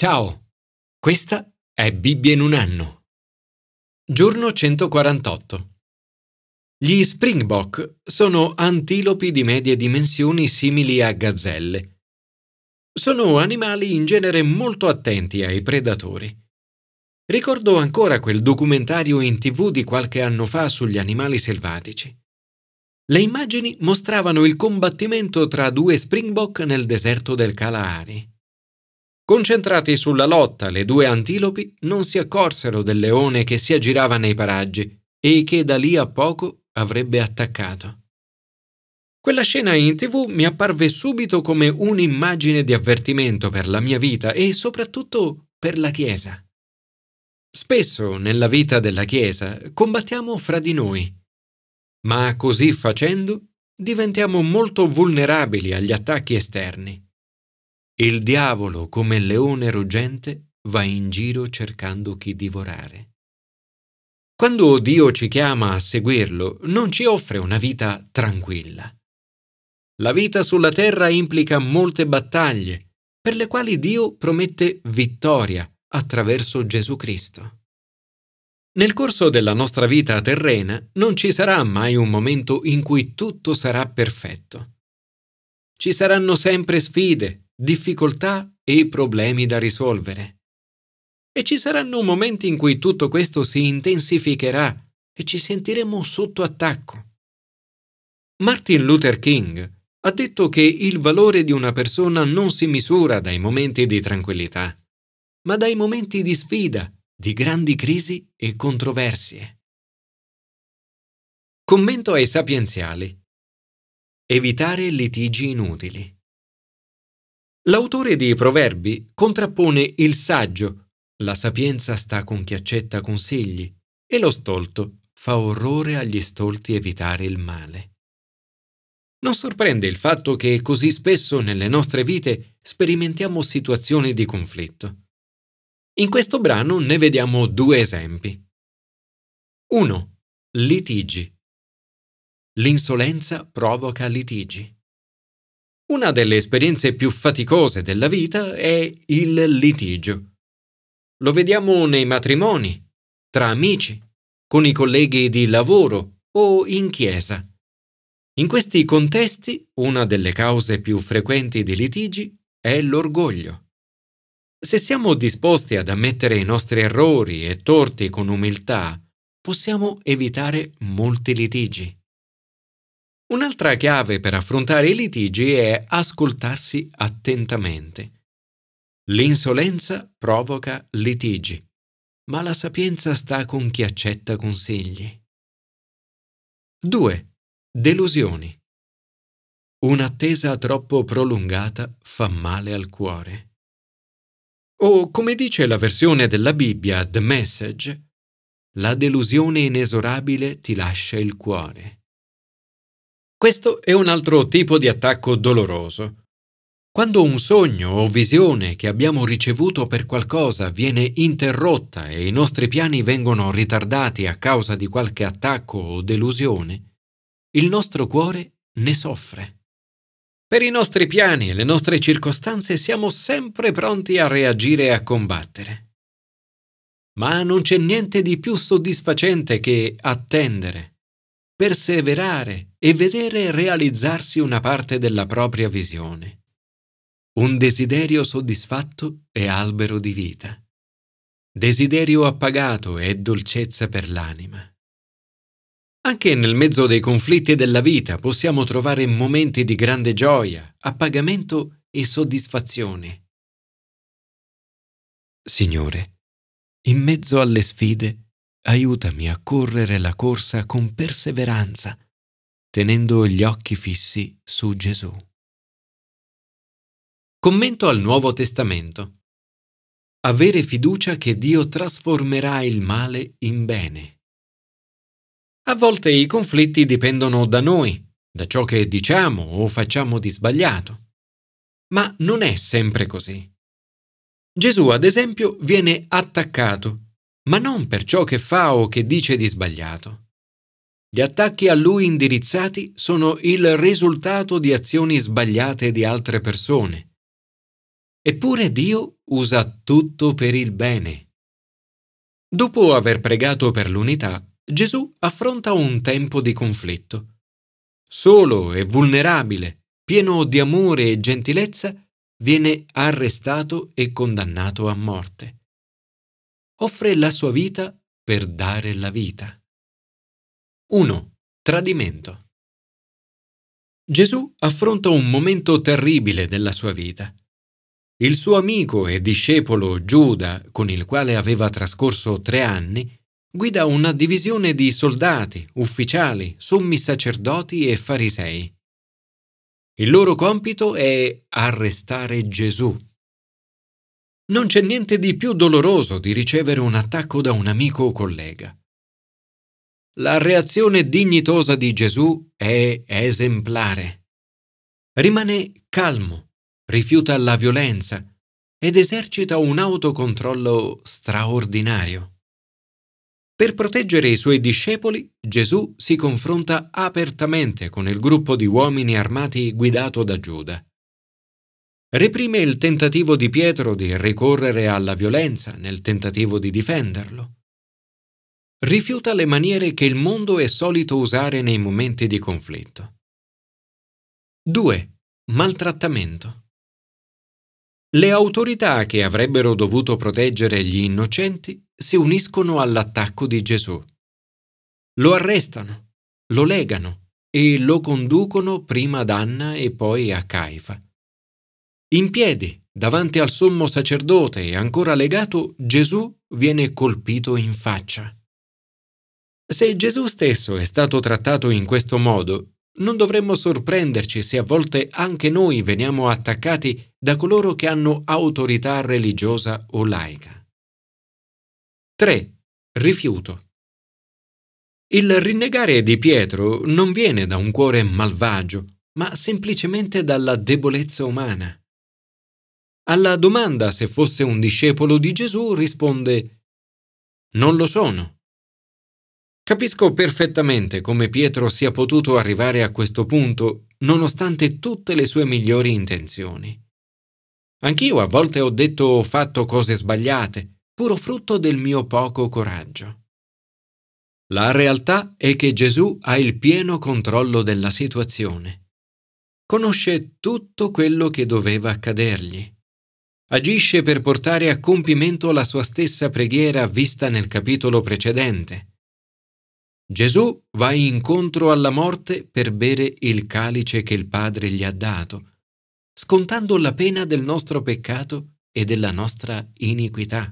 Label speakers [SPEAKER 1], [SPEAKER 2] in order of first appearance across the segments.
[SPEAKER 1] Ciao, questa è Bibbia in un anno. Giorno 148. Gli springbok sono antilopi di medie dimensioni simili a gazzelle. Sono animali in genere molto attenti ai predatori. Ricordo ancora quel documentario in tv di qualche anno fa sugli animali selvatici. Le immagini mostravano il combattimento tra due springbok nel deserto del Kalahari. Concentrati sulla lotta, le due antilopi non si accorsero del leone che si aggirava nei paraggi e che da lì a poco avrebbe attaccato. Quella scena in tv mi apparve subito come un'immagine di avvertimento per la mia vita e soprattutto per la Chiesa. Spesso nella vita della Chiesa combattiamo fra di noi, ma così facendo diventiamo molto vulnerabili agli attacchi esterni. Il diavolo, come leone ruggente, va in giro cercando chi divorare. Quando Dio ci chiama a seguirlo, non ci offre una vita tranquilla. La vita sulla terra implica molte battaglie, per le quali Dio promette vittoria attraverso Gesù Cristo. Nel corso della nostra vita terrena non ci sarà mai un momento in cui tutto sarà perfetto. Ci saranno sempre sfide, difficoltà e problemi da risolvere. E ci saranno momenti in cui tutto questo si intensificherà e ci sentiremo sotto attacco. Martin Luther King ha detto che il valore di una persona non si misura dai momenti di tranquillità, ma dai momenti di sfida, di grandi crisi e controversie. Commento ai sapienziali. Evitare litigi inutili. L'autore di Proverbi contrappone il saggio, la sapienza sta con chi accetta consigli, e lo stolto fa orrore agli stolti evitare il male. Non sorprende il fatto che così spesso nelle nostre vite sperimentiamo situazioni di conflitto. In questo brano ne vediamo due esempi. 1. Litigi. L'insolenza provoca litigi. Una delle esperienze più faticose della vita è il litigio. Lo vediamo nei matrimoni, tra amici, con i colleghi di lavoro o in chiesa. In questi contesti una delle cause più frequenti di litigi è l'orgoglio. Se siamo disposti ad ammettere i nostri errori e torti con umiltà, possiamo evitare molti litigi. Un'altra chiave per affrontare i litigi è ascoltarsi attentamente. L'insolenza provoca litigi, ma la sapienza sta con chi accetta consigli. 2. Delusioni. Un'attesa troppo prolungata fa male al cuore. O, come dice la versione della Bibbia, The Message, la delusione inesorabile ti lascia il cuore. Questo è un altro tipo di attacco doloroso. Quando un sogno o visione che abbiamo ricevuto per qualcosa viene interrotta e i nostri piani vengono ritardati a causa di qualche attacco o delusione, il nostro cuore ne soffre. Per i nostri piani e le nostre circostanze siamo sempre pronti a reagire e a combattere. Ma non c'è niente di più soddisfacente che attendere, perseverare e vedere realizzarsi una parte della propria visione. Un desiderio soddisfatto è albero di vita. Desiderio appagato è dolcezza per l'anima. Anche nel mezzo dei conflitti della vita possiamo trovare momenti di grande gioia, appagamento e soddisfazione. Signore, in mezzo alle sfide, aiutami a correre la corsa con perseveranza, tenendo gli occhi fissi su Gesù. Commento al Nuovo Testamento. Avere fiducia che Dio trasformerà il male in bene. A volte i conflitti dipendono da noi, da ciò che diciamo o facciamo di sbagliato. Ma non è sempre così. Gesù, ad esempio, viene attaccato ma non per ciò che fa o che dice di sbagliato. Gli attacchi a lui indirizzati sono il risultato di azioni sbagliate di altre persone. Eppure Dio usa tutto per il bene. Dopo aver pregato per l'unità, Gesù affronta un tempo di conflitto. Solo e vulnerabile, pieno di amore e gentilezza, viene arrestato e condannato a morte. Offre la sua vita per dare la vita. 1. Tradimento. Gesù affronta un momento terribile della sua vita. Il suo amico e discepolo Giuda, con il quale aveva trascorso tre anni, guida una divisione di soldati, ufficiali, sommi sacerdoti e farisei. Il loro compito è arrestare Gesù. Non c'è niente di più doloroso di ricevere un attacco da un amico o collega. La reazione dignitosa di Gesù è esemplare. Rimane calmo, rifiuta la violenza ed esercita un autocontrollo straordinario. Per proteggere i suoi discepoli, Gesù si confronta apertamente con il gruppo di uomini armati guidato da Giuda. Reprime il tentativo di Pietro di ricorrere alla violenza nel tentativo di difenderlo rifiuta le maniere che il mondo è solito usare nei momenti di conflitto. 2. Maltrattamento. Le autorità che avrebbero dovuto proteggere gli innocenti si uniscono all'attacco di Gesù. Lo arrestano, lo legano e lo conducono prima ad Anna e poi a Caifa. In piedi, davanti al sommo sacerdote e ancora legato, Gesù viene colpito in faccia. Se Gesù stesso è stato trattato in questo modo, non dovremmo sorprenderci se a volte anche noi veniamo attaccati da coloro che hanno autorità religiosa o laica. 3. Rifiuto. Il rinnegare di Pietro non viene da un cuore malvagio, ma semplicemente dalla debolezza umana. Alla domanda se fosse un discepolo di Gesù risponde Non lo sono. Capisco perfettamente come Pietro sia potuto arrivare a questo punto nonostante tutte le sue migliori intenzioni. Anch'io a volte ho detto o fatto cose sbagliate, puro frutto del mio poco coraggio. La realtà è che Gesù ha il pieno controllo della situazione. Conosce tutto quello che doveva accadergli. Agisce per portare a compimento la sua stessa preghiera vista nel capitolo precedente Gesù va incontro alla morte per bere il calice che il Padre gli ha dato, scontando la pena del nostro peccato e della nostra iniquità.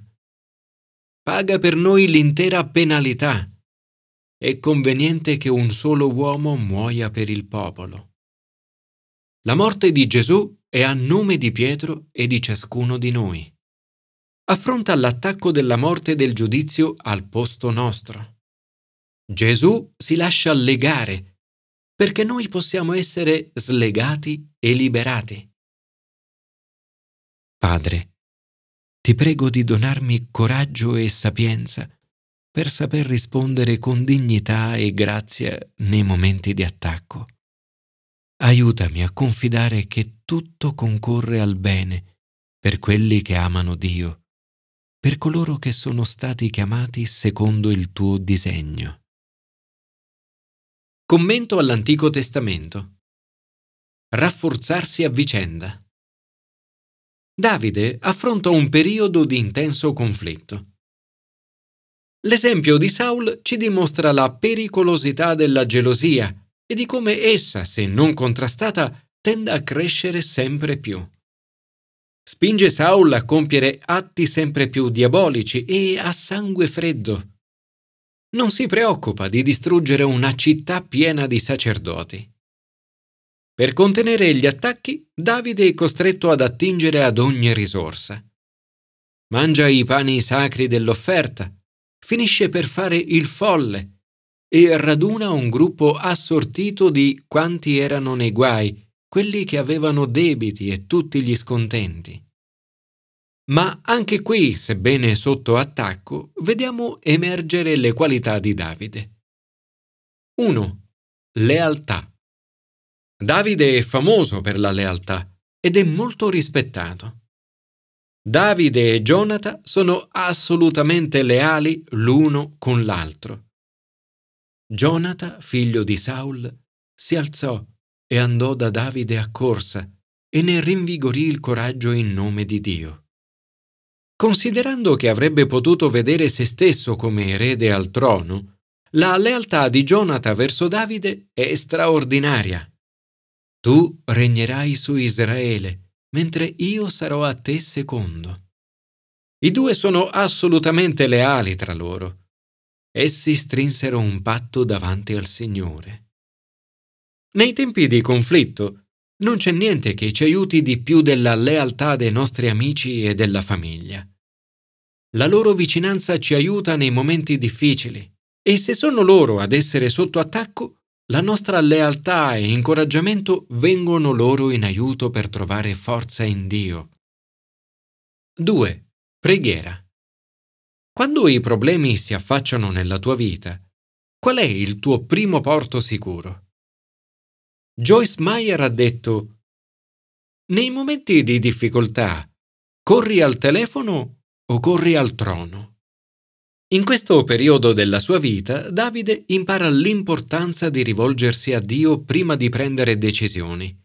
[SPEAKER 1] Paga per noi l'intera penalità. È conveniente che un solo uomo muoia per il popolo. La morte di Gesù è a nome di Pietro e di ciascuno di noi. Affronta l'attacco della morte del giudizio al posto nostro. Gesù si lascia legare perché noi possiamo essere slegati e liberati. Padre, ti prego di donarmi coraggio e sapienza per saper rispondere con dignità e grazia nei momenti di attacco. Aiutami a confidare che tutto concorre al bene per quelli che amano Dio, per coloro che sono stati chiamati secondo il tuo disegno. Commento all'Antico Testamento. Rafforzarsi a vicenda. Davide affronta un periodo di intenso conflitto. L'esempio di Saul ci dimostra la pericolosità della gelosia e di come essa, se non contrastata, tenda a crescere sempre più. Spinge Saul a compiere atti sempre più diabolici e a sangue freddo non si preoccupa di distruggere una città piena di sacerdoti. Per contenere gli attacchi, Davide è costretto ad attingere ad ogni risorsa. Mangia i pani sacri dell'offerta, finisce per fare il folle e raduna un gruppo assortito di quanti erano nei guai, quelli che avevano debiti e tutti gli scontenti. Ma anche qui, sebbene sotto attacco, vediamo emergere le qualità di Davide. 1. Lealtà. Davide è famoso per la lealtà ed è molto rispettato. Davide e Jonathan sono assolutamente leali l'uno con l'altro. Jonathan, figlio di Saul, si alzò e andò da Davide a corsa e ne rinvigorì il coraggio in nome di Dio. Considerando che avrebbe potuto vedere se stesso come erede al trono, la lealtà di Jonathan verso Davide è straordinaria. Tu regnerai su Israele mentre io sarò a te secondo. I due sono assolutamente leali tra loro. Essi strinsero un patto davanti al Signore. Nei tempi di conflitto non c'è niente che ci aiuti di più della lealtà dei nostri amici e della famiglia. La loro vicinanza ci aiuta nei momenti difficili e se sono loro ad essere sotto attacco, la nostra lealtà e incoraggiamento vengono loro in aiuto per trovare forza in Dio. 2. Preghiera. Quando i problemi si affacciano nella tua vita, qual è il tuo primo porto sicuro? Joyce Meyer ha detto, nei momenti di difficoltà, corri al telefono o corri al trono? In questo periodo della sua vita, Davide impara l'importanza di rivolgersi a Dio prima di prendere decisioni.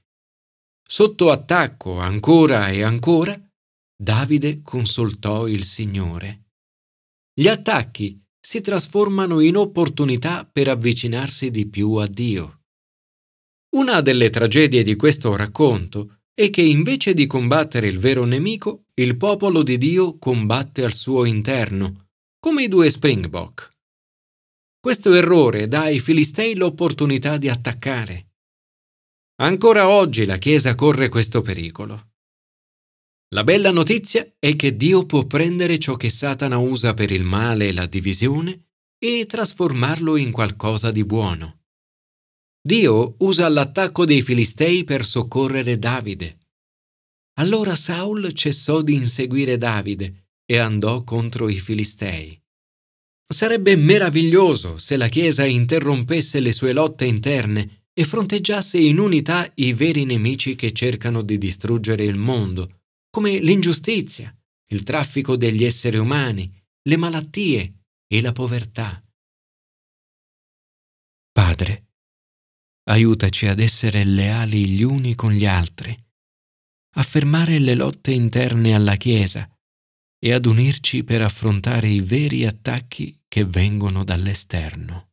[SPEAKER 1] Sotto attacco ancora e ancora, Davide consultò il Signore. Gli attacchi si trasformano in opportunità per avvicinarsi di più a Dio. Una delle tragedie di questo racconto è che invece di combattere il vero nemico, il popolo di Dio combatte al suo interno come i due Springbok. Questo errore dà ai Filistei l'opportunità di attaccare. Ancora oggi la Chiesa corre questo pericolo. La bella notizia è che Dio può prendere ciò che Satana usa per il male e la divisione e trasformarlo in qualcosa di buono. Dio usa l'attacco dei Filistei per soccorrere Davide. Allora Saul cessò di inseguire Davide e andò contro i Filistei. Sarebbe meraviglioso se la Chiesa interrompesse le sue lotte interne e fronteggiasse in unità i veri nemici che cercano di distruggere il mondo, come l'ingiustizia, il traffico degli esseri umani, le malattie e la povertà. Padre, aiutaci ad essere leali gli uni con gli altri, a fermare le lotte interne alla Chiesa e ad unirci per affrontare i veri attacchi che vengono dall'esterno.